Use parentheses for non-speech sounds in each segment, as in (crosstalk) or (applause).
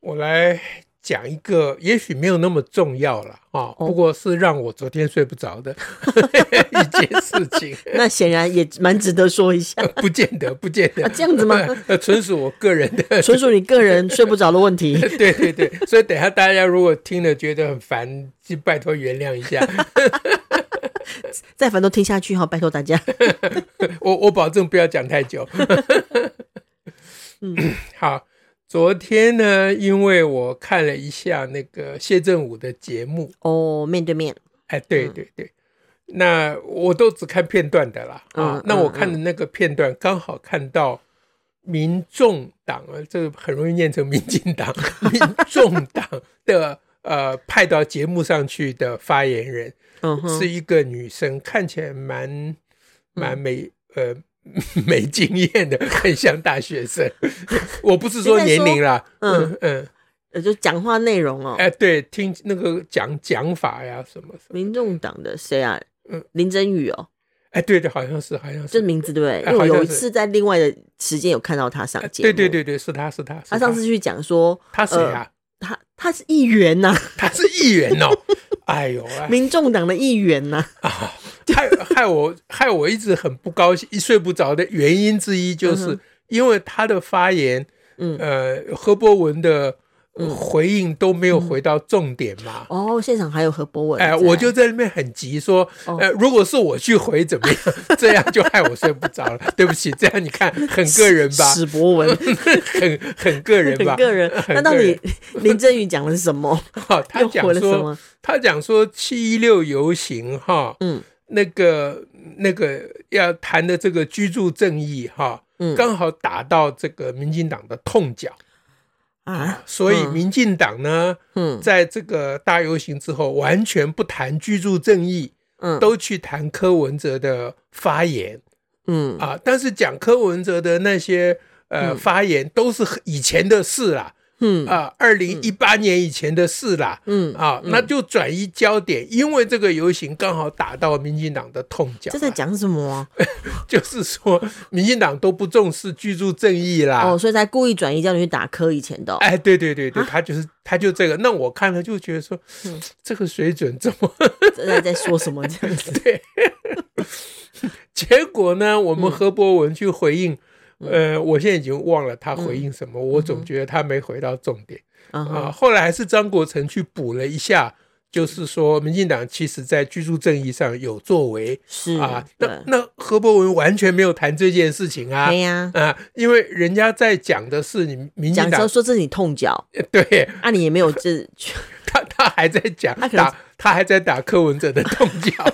我来讲一个，也许没有那么重要了啊，不过是让我昨天睡不着的 (laughs) 一件事情。(laughs) 那显然也蛮值得说一下。(laughs) 不见得，不见得。啊，这样子吗？呃，纯属我个人的，纯属你个人睡不着的问题。对对对，所以等下大家如果听了觉得很烦，就拜托原谅一下。再烦都听下去哈，拜托大家。我我保证不要讲太久。嗯，好。昨天呢，因为我看了一下那个谢振武的节目。哦，面对面，哎，对对对，嗯、那我都只看片段的啦，啊、嗯，那我看的那个片段刚好看到民众党啊，这个很容易念成民进党，(laughs) 民众党的呃派到节目上去的发言人，嗯，是一个女生，看起来蛮蛮美，呃。(laughs) 没经验的，很像大学生。(laughs) 我不是说年龄啦，嗯嗯，呃就讲话内容哦。哎，对，听那个讲讲法呀，什么什么。民众党的谁啊？嗯，林真宇哦。哎，对的，好像是，好像是。这名字对不对？因为我有一次在另外的时间有看到他上节目。对对对对，是他是他。他上次去讲说，他谁啊？他他是议员呐，他是议员哦。(laughs) 哎呦，民众党的议员呐。害 (laughs) 害我害我一直很不高兴，一睡不着的原因之一，就是因为他的发言，嗯，呃，何博文的回应都没有回到重点嘛。哦，现场还有何博文，哎，我就在那边很急说，呃，如果是我去回怎么样？(laughs) 这样就害我睡不着了。对不起，这样你看 (laughs) 很个人吧？史博文很很个人吧？个人。那到底林振宇讲的是什么？哈，他讲说，他讲说七一六游行，哈，嗯。那个那个要谈的这个居住正义哈，嗯，刚好打到这个民进党的痛脚。啊，所以民进党呢，嗯，在这个大游行之后，完全不谈居住正义，嗯，都去谈柯文哲的发言，嗯。啊，但是讲柯文哲的那些呃发言都是以前的事啦。嗯啊，二零一八年以前的事啦，嗯啊，那就转移焦点，因为这个游行刚好打到民进党的痛脚。这在讲什么啊？(laughs) 就是说，民进党都不重视居住正义啦。哦，所以才故意转移焦点去打柯以前的。哎，对对对对，他就是他就这个。那我看了就觉得说，这个水准怎么？这在在说什么这样子？(laughs) 对。(laughs) 结果呢，我们何博文去回应。呃，我现在已经忘了他回应什么，嗯、我总觉得他没回到重点、嗯、啊。后来还是张国成去补了一下，就是说民进党其实在居住正义上有作为，是啊。那那何博文完全没有谈这件事情啊，对呀。啊，因为人家在讲的是你民进党说这是你痛脚，(laughs) 对，那、啊、你也没有这，(laughs) 他他还在讲他打他还在打柯文哲的痛脚。(laughs)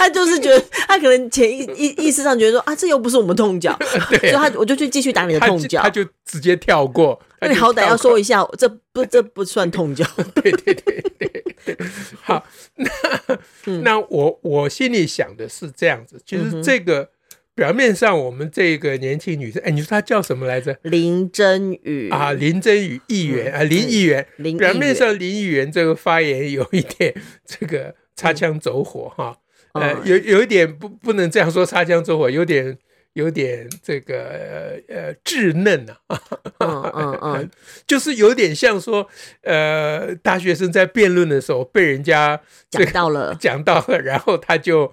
他就是觉得，他可能潜意意意识上觉得说啊，这又不是我们痛脚，(laughs) 以他我就去继续打你的痛脚，他就直接跳过。那你好歹要说一下，这不这不算痛脚。(laughs) 对对对对，好，那、嗯、那我我心里想的是这样子，就是这个表面上我们这个年轻女生，哎，你说她叫什么来着？林真宇啊，林真宇议员、嗯、啊，林议员。林表面上林议员这个发言有一点这个擦枪走火哈。嗯呃，有有一点不不能这样说，擦枪走火，有点有点这个呃稚嫩啊，嗯嗯嗯，(laughs) 就是有点像说，呃，大学生在辩论的时候被人家讲到了，(laughs) 讲到了，然后他就。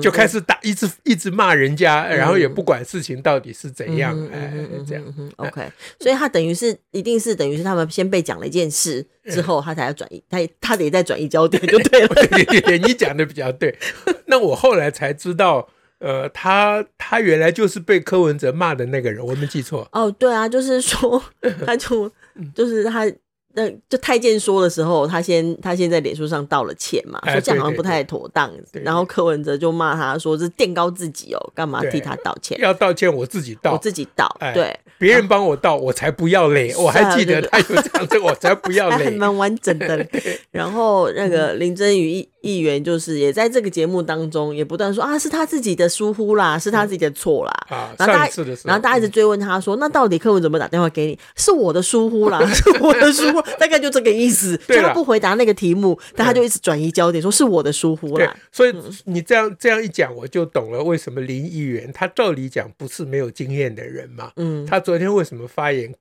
就开始打，一直一直骂人家，然后也不管事情到底是怎样，哎，这样，OK。所以他等于是，一定是等于是他们先被讲了一件事之后，他才要转移，他他得再转移焦点就对了。对对对，你讲的比较对。那我后来才知道，呃，他他原来就是被柯文哲骂的那个人，我没记错。哦，对啊，就是说，他就就是他。那就太监说的时候，他先他先在脸书上道了歉嘛，说这样好像不太妥当。哎、对对对，然后柯文哲就骂他说：“这是垫高自己哦，干嘛替他道歉？要道歉我自己道，我自己道。哎”对，别人帮我道，我才不要嘞！我还记得他有这样子，我才不要嘞，还蛮完整的。然后那个林真宇议议员就是也在这个节目当中也不断说啊，是他自己的疏忽啦，是他自己的错啦。啊，然后大家然后大家一直追问他说：“那到底柯文哲怎么打电话给你？是我的疏忽啦，(laughs) 是我的疏忽。”大概就这个意思，就他不回答那个题目，但他就一直转移焦点，说是我的疏忽啦。所以你这样这样一讲，我就懂了为什么林议员他照理讲不是没有经验的人嘛。嗯，他昨天为什么发言？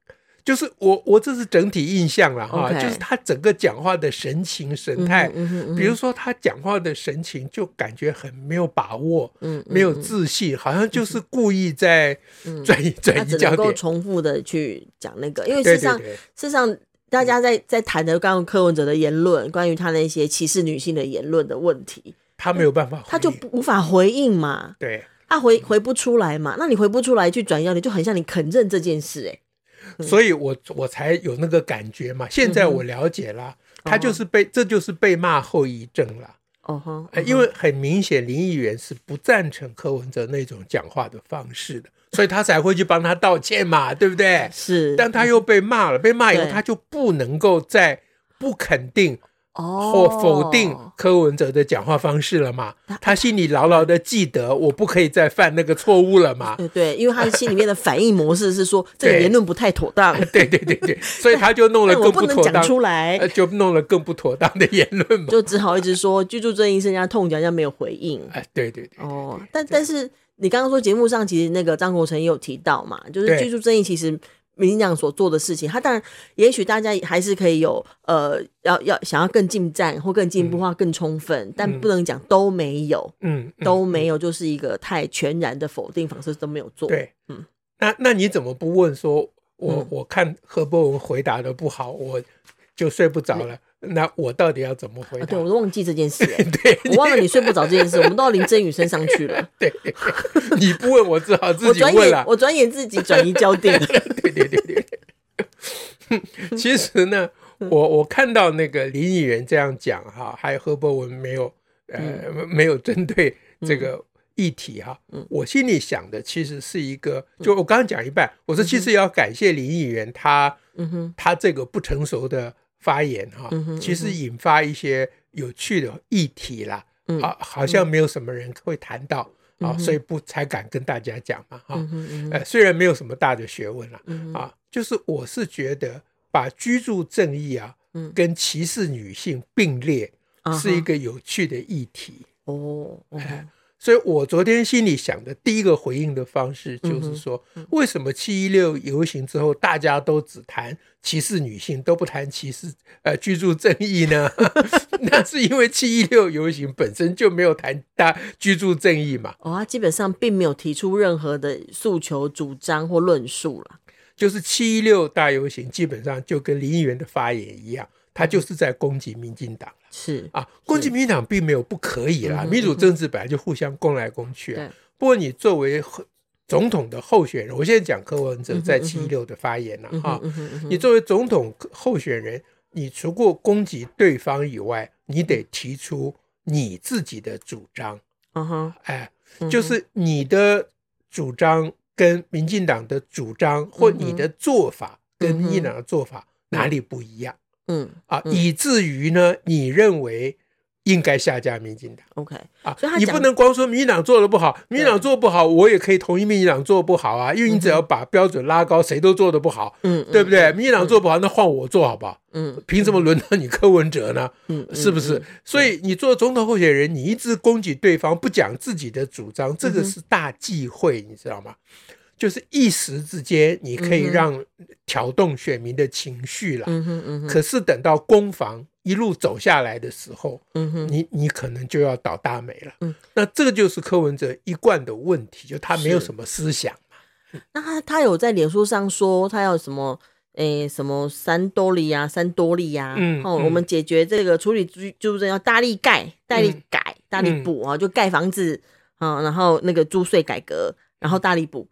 就是我我这是整体印象了哈，就是他整个讲话的神情神态，比如说他讲话的神情就感觉很没有把握，嗯，没有自信，好像就是故意在转移转移焦点，够重复的去讲那个，因为事实上事实上。大家在在谈的刚刚柯文哲的言论，关于他那些歧视女性的言论的问题，他没有办法，他就无法回应嘛。对，他回回不出来嘛。那你回不出来去转要，你就很像你肯认这件事哎、欸。所以我我才有那个感觉嘛。现在我了解了，嗯、他就是被、哦、这就是被骂后遗症了。哦因为很明显林议员是不赞成柯文哲那种讲话的方式的。所以他才会去帮他道歉嘛，(laughs) 对不对？是，但他又被骂了，被骂以后他就不能够再不肯定或否定柯文哲的讲话方式了嘛。他心里牢牢的记得，我不可以再犯那个错误了嘛。(laughs) 对对，因为他心里面的反应模式是说 (laughs) 这个言论不太妥当。对对对对，(laughs) 所以他就弄了更不妥当出来，就弄了更不妥当的言论嘛。就只好一直说居住正义是人家痛脚，人家没有回应。哎，对对对。哦，但但是。你刚刚说节目上其实那个张国成也有提到嘛，就是居住正义其实民进党所做的事情，他当然也许大家还是可以有呃要要想要更进站或更进步化更充分，嗯、但不能讲都没有，嗯，嗯都没有，就是一个太全然的否定方式都没有做。对，嗯，那那你怎么不问说我、嗯、我看何博文回答的不好，我就睡不着了？嗯那我到底要怎么回答？啊、对，我都忘记这件事。(laughs) 对，我忘了你睡不着这件事。我们都到林真宇身上去了。(laughs) 对，你不问我，只好自己问了。我转眼自己转移焦点。(laughs) 对对对对。其实呢，我我看到那个林议员这样讲哈，还有何博文没有呃、嗯、没有针对这个议题哈，嗯、我心里想的其实是一个，就我刚刚讲一半，我说其实要感谢林议员他，嗯哼，他这个不成熟的。发言哈，其实引发一些有趣的议题啦，啊，好像没有什么人会谈到啊，所以不才敢跟大家讲嘛，哈，呃，虽然没有什么大的学问了，啊，就是我是觉得把居住正义啊，跟歧视女性并列是一个有趣的议题。哦，所以我昨天心里想的第一个回应的方式就是说，为什么七一六游行之后大家都只谈歧视女性，都不谈歧视呃居住正义呢？(laughs) 那是因为七一六游行本身就没有谈大居住正义嘛。哦，他基本上并没有提出任何的诉求、主张或论述了。就是七一六大游行基本上就跟林议员的发言一样，他就是在攻击民进党。是啊，攻击民进党并没有不可以啦，民主政治本来就互相攻来攻去啊。不过你作为总统的候选人，我现在讲柯文哲在七一六的发言了哈，你作为总统候选人，你除过攻击对方以外，你得提出你自己的主张。嗯哼，哎，就是你的主张跟民进党的主张或你的做法跟民进党的做法哪里不一样？嗯啊，以至于呢，你认为应该下架民进党？OK 啊，所以你不能光说民进党做的不好，民进党做不好，我也可以同意民进党做不好啊，因为你只要把标准拉高，谁都做的不好，嗯，对不对？民进党做不好，那换我做好不好？嗯，凭什么轮到你柯文哲呢？嗯，是不是？所以你做总统候选人，你一直攻击对方，不讲自己的主张，这个是大忌讳，你知道吗？就是一时之间，你可以让挑动选民的情绪了。嗯哼嗯哼。可是等到攻防一路走下来的时候，嗯哼，你你可能就要倒大霉了。嗯，那这个就是柯文哲一贯的问题，就他没有什么思想嘛。那他他有在脸书上说他要什么诶什么三多利呀三多利呀？嗯，哦，我们解决这个处理居住证要大力盖、大力改、大力补啊，就盖房子啊，然后那个租税改革，然后大力补。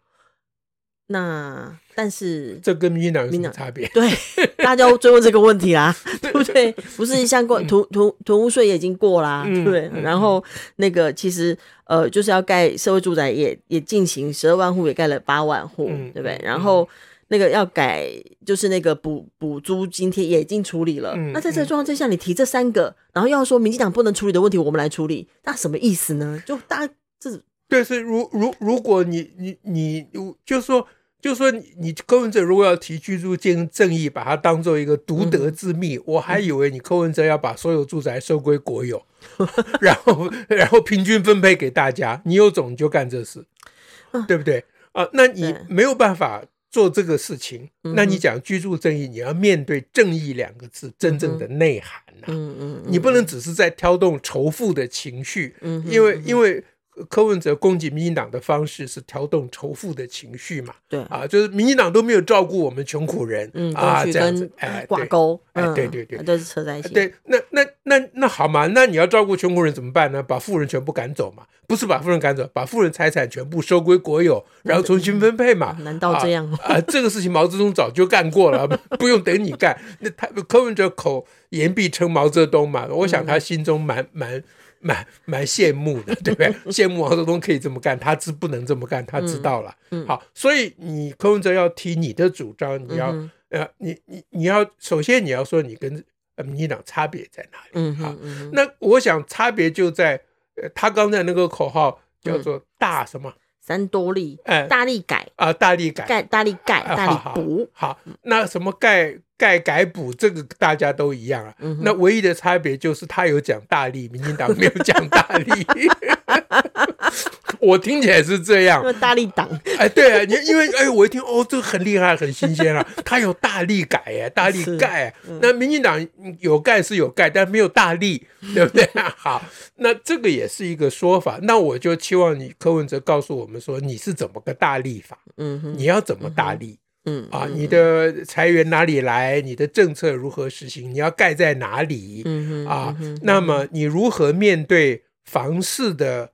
那但是这跟民进党有什么差别？对，(laughs) 大家就追问这个问题啦，(laughs) 对不对？不是像过囤囤囤屋税也已经过啦，嗯、对。然后那个其实呃，就是要盖社会住宅也也进行，十二万户也盖了八万户，嗯、对不对？然后那个要改，就是那个补补租津贴也已经处理了。嗯、那在这个状况之下，你提这三个，然后要说民进党不能处理的问题，我们来处理，那什么意思呢？就大家这对是如如如果你你你就是说。就说你你柯文哲如果要提居住正正义，把它当做一个独得之秘，嗯、我还以为你柯文哲要把所有住宅收归国有，嗯、(laughs) 然后然后平均分配给大家。你有种你就干这事，嗯、对不对啊？那你没有办法做这个事情，嗯、那你讲居住正义，你要面对“正义”两个字真正的内涵呐、啊。嗯嗯，你不能只是在挑动仇富的情绪，嗯，因为因为。柯文哲攻击民进党的方式是调动仇富的情绪嘛？对啊，就是民进党都没有照顾我们穷苦人，嗯啊，这样子哎挂钩，哎对对对，都是扯在一起。对，那那那那好嘛，那你要照顾穷苦人怎么办呢？把富人全部赶走嘛？不是把富人赶走，把富人财产全部收归国有，然后重新分配嘛？难道这样吗？啊，这个事情毛泽东早就干过了，(laughs) 不用等你干。那他柯文哲口言必称毛泽东嘛？我想他心中蛮蛮。蛮蛮羡慕的，对不对？(laughs) 羡慕毛泽东可以这么干，他知不能这么干，他知道了。嗯嗯、好，所以你柯文哲要提你的主张，你要、嗯、呃，你你你要首先你要说你跟民进党差别在哪里？嗯好，那我想差别就在呃，他刚才那个口号叫做“大什么、嗯、三多利”，哎，大力改啊，大力改，盖大力盖，大力补、啊。好，那什么盖？盖改补这个大家都一样啊，嗯、那唯一的差别就是他有讲大力，民进党没有讲大力。(laughs) (laughs) 我听起来是这样，大力党。哎，对啊，你因为哎，我一听哦，这个很厉害，很新鲜啊。(laughs) 他有大力改哎，大力盖。嗯、那民进党有盖是有盖，但没有大力，(laughs) 对不对？好，那这个也是一个说法。那我就期望你柯文哲告诉我们说，你是怎么个大力法？嗯哼，你要怎么大力？嗯嗯啊，你的财源哪里来？你的政策如何实行？你要盖在哪里？嗯哼啊，那么你如何面对房市的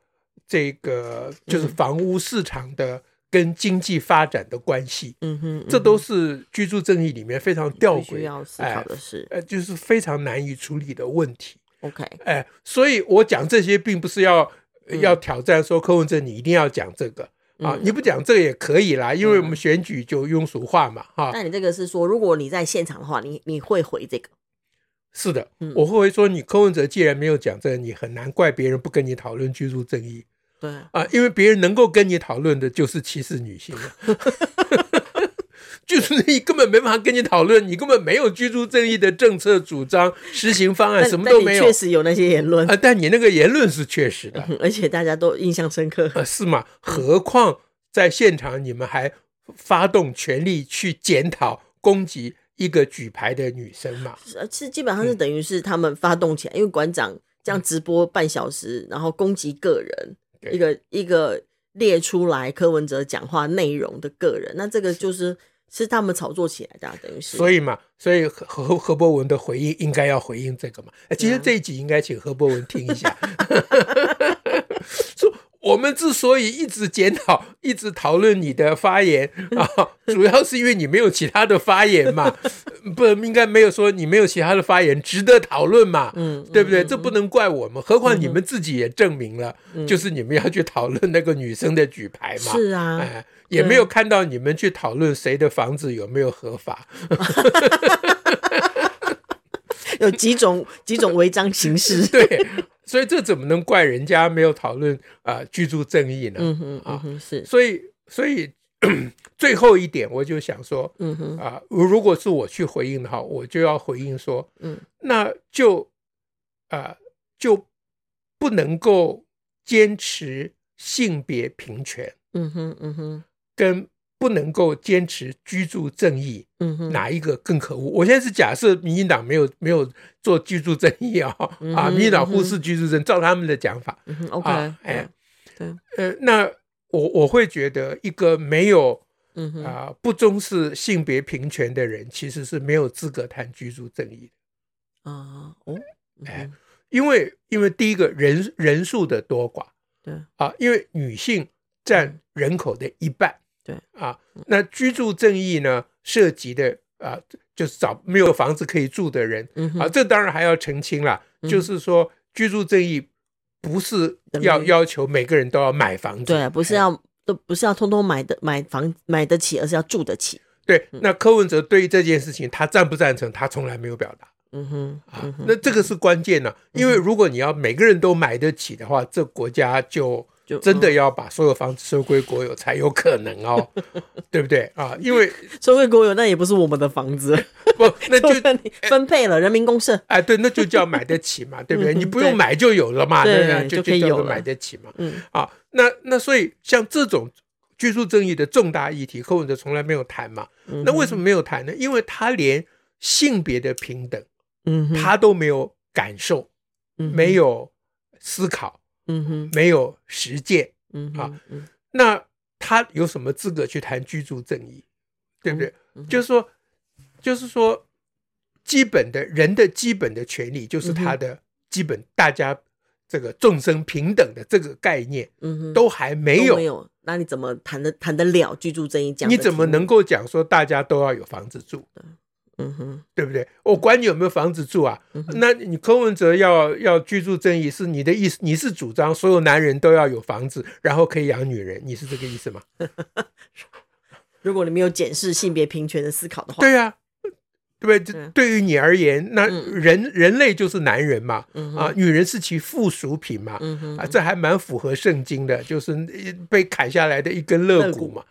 这个就是房屋市场的跟经济发展的关系？嗯哼，嗯哼这都是居住正义里面非常吊诡要思考的事，呃，就是非常难以处理的问题。OK，哎，所以我讲这些并不是要要挑战说柯文哲你一定要讲这个。啊，你不讲这个也可以啦，因为我们选举就庸俗化嘛，哈。那你这个是说，如果你在现场的话，你你会回这个？是的，我会说，你柯文哲既然没有讲这个，你很难怪别人不跟你讨论居住正义。对啊，因为别人能够跟你讨论的就是歧视女性。(laughs) 就是你根本没办法跟你讨论，你根本没有居住正义的政策主张、实行方案，什么都没有。确实有那些言论啊，但你那个言论是确实的，而且大家都印象深刻。啊，是吗？何况在现场你们还发动全力去检讨、攻击一个举牌的女生嘛？是，基本上是等于是他们发动起来，嗯、因为馆长这样直播半小时，然后攻击个人，对一个一个列出来柯文哲讲话内容的个人，那这个就是。是他们炒作起来的，啊，等于是。所以嘛，所以何何何博文的回应应该要回应这个嘛。哎，其实这一集应该请何博文听一下。(laughs) 说我们之所以一直检讨、一直讨论你的发言啊，主要是因为你没有其他的发言嘛。(laughs) 不应该没有说你没有其他的发言值得讨论嘛？嗯，对不对？这不能怪我们。何况你们自己也证明了，就是你们要去讨论那个女生的举牌嘛。是啊，哎。也没有看到你们去讨论谁的房子有没有合法，(laughs) 有几种几种违章形式。(laughs) 对，所以这怎么能怪人家没有讨论啊居住正义呢？嗯哼，嗯哼，是。所以，所以 (coughs) 最后一点，我就想说，嗯哼，啊，如果是我去回应的话，我就要回应说，嗯，那就啊就不能够坚持性别平权。嗯哼，嗯哼。跟不能够坚持居住正义，嗯哼，哪一个更可恶？我现在是假设民进党没有没有做居住正义啊，啊，民进党忽视居住正义，照他们的讲法，OK，哎，对，呃，那我我会觉得一个没有啊不重视性别平权的人，其实是没有资格谈居住正义的。啊，哦，哎，因为因为第一个人人数的多寡，对。啊，因为女性占人口的一半。对。啊，那居住正义呢，涉及的啊，就是找没有房子可以住的人，嗯、啊，这当然还要澄清了，嗯、就是说居住正义不是要要求每个人都要买房子，对，不是要都不是要通通买的买房买得起，而是要住得起。对，那柯文哲对于这件事情，他赞不赞成？他从来没有表达。嗯哼，啊，那这个是关键呢，因为如果你要每个人都买得起的话，这国家就真的要把所有房子收归国有才有可能哦，(laughs) 对不对啊？因为收归国有，那也不是我们的房子，(laughs) 不，那就 (laughs) 分配了，人民公社。哎，对，那就叫买得起嘛，对不对？你不用买就有了嘛，对不对？就就叫做买得起嘛。嗯，啊，那那所以像这种居住正义的重大议题，柯文哲从来没有谈嘛。那为什么没有谈呢？因为他连性别的平等。嗯，他都没有感受，嗯，没有思考，嗯哼，没有实践，嗯啊，那他有什么资格去谈居住正义，对不对？就是说，就是说，基本的人的基本的权利，就是他的基本，大家这个众生平等的这个概念，嗯哼，都还没有，没有，那你怎么谈得谈得了居住正义？讲你怎么能够讲说大家都要有房子住？嗯哼，对不对？我管你有没有房子住啊？嗯、那你柯文哲要要居住正义，是你的意思？你是主张所有男人都要有房子，然后可以养女人？你是这个意思吗？(laughs) 如果你没有检视性别平权的思考的话，对呀、啊，对不对？嗯、对于你而言，那人人类就是男人嘛，嗯、啊，女人是其附属品嘛，嗯、啊，这还蛮符合圣经的，就是被砍下来的一根肋骨嘛，骨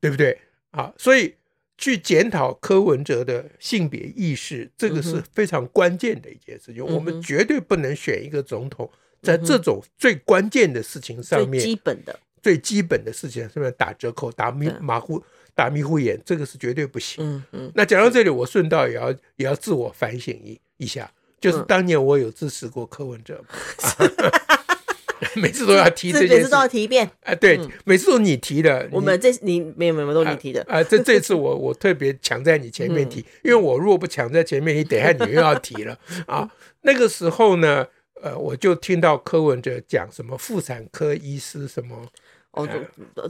对不对？啊，所以。去检讨柯文哲的性别意识，这个是非常关键的一件事情。嗯、我们绝对不能选一个总统，在这种最关键的事情上面，最基本的、最基本的事情上面打折扣、打迷马虎、打迷糊眼，这个是绝对不行。嗯嗯。那讲到这里，我顺道也要也要自我反省一一下，就是当年我有支持过柯文哲吗？(laughs) (laughs) 每次都要提这件事，每次都要提一遍。哎，对，每次都你提的。我们这你没有没有都你提的。啊，这这次我 (laughs) 我特别抢在你前面提，因为我如果不抢在前面，你等下你又要提了 (laughs) 啊。那个时候呢，呃，我就听到柯文哲讲什么妇产科医师什么，哦，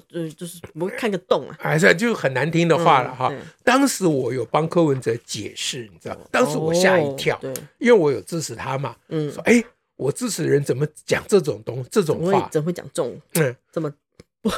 就就是我看个洞啊，还是就很难听的话了哈。当时我有帮柯文哲解释，你知道，当时我吓一跳，因为我有支持他嘛，嗯，说哎。我支持的人怎么讲这种东这种话？怎么会讲这种嗯这么不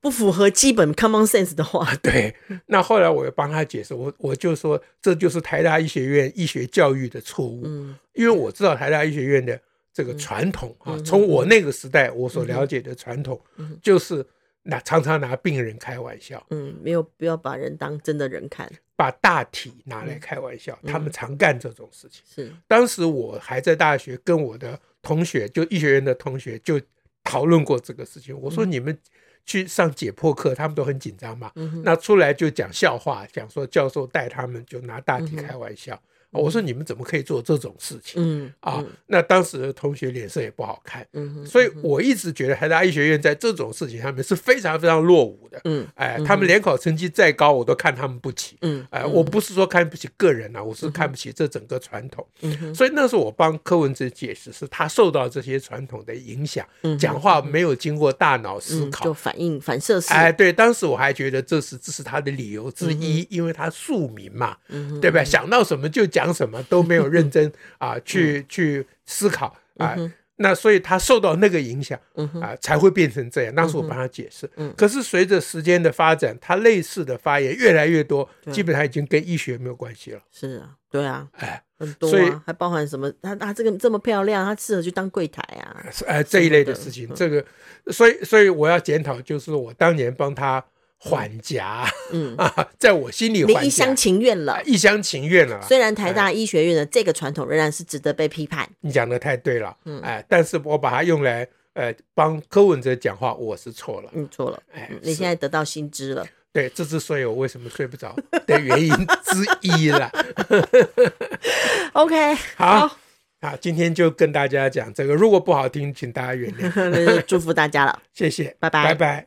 不符合基本 common sense 的话？对，(laughs) 那后来我又帮他解释，我我就说这就是台大医学院医学教育的错误。嗯，因为我知道台大医学院的这个传统啊，从我那个时代我所了解的传统，就是拿常常拿病人开玩笑。嗯，没有不要把人当真的人看。把大体拿来开玩笑，他们常干这种事情。是，当时我还在大学，跟我的同学，就医学院的同学，就讨论过这个事情。我说你们去上解剖课，他们都很紧张嘛。那出来就讲笑话，讲说教授带他们就拿大体开玩笑。我说你们怎么可以做这种事情？嗯啊，那当时的同学脸色也不好看。嗯，所以我一直觉得台大医学院在这种事情上面是非常非常落伍的。嗯，哎，他们联考成绩再高，我都看他们不起。嗯，哎，我不是说看不起个人啊，我是看不起这整个传统。嗯，所以那时候我帮柯文哲解释，是他受到这些传统的影响，讲话没有经过大脑思考，就反应反射式。哎，对，当时我还觉得这是这是他的理由之一，因为他庶民嘛，对吧？想到什么就讲。讲什么都没有认真啊，去去思考啊，那所以他受到那个影响啊，才会变成这样。当时我帮他解释，可是随着时间的发展，他类似的发言越来越多，基本上已经跟医学没有关系了。是啊，对啊，哎，很多，所以还包含什么？他他这个这么漂亮，他适合去当柜台啊？哎，这一类的事情，这个，所以所以我要检讨，就是我当年帮他。缓颊，嗯。啊，(laughs) 在我心里，你一厢情愿了，一厢情愿了。虽然台大医学院的这个传统仍然是值得被批判。你讲的太对了，嗯，哎，但是我把它用来，呃，帮柯文哲讲话，我是错了，嗯，错了，哎，你现在得到新知了，对，这之所以我为什么睡不着的原因之一了。(laughs) OK，好，好，今天就跟大家讲这个，如果不好听，请大家原谅，(laughs) 祝福大家了，谢谢，拜拜，拜拜。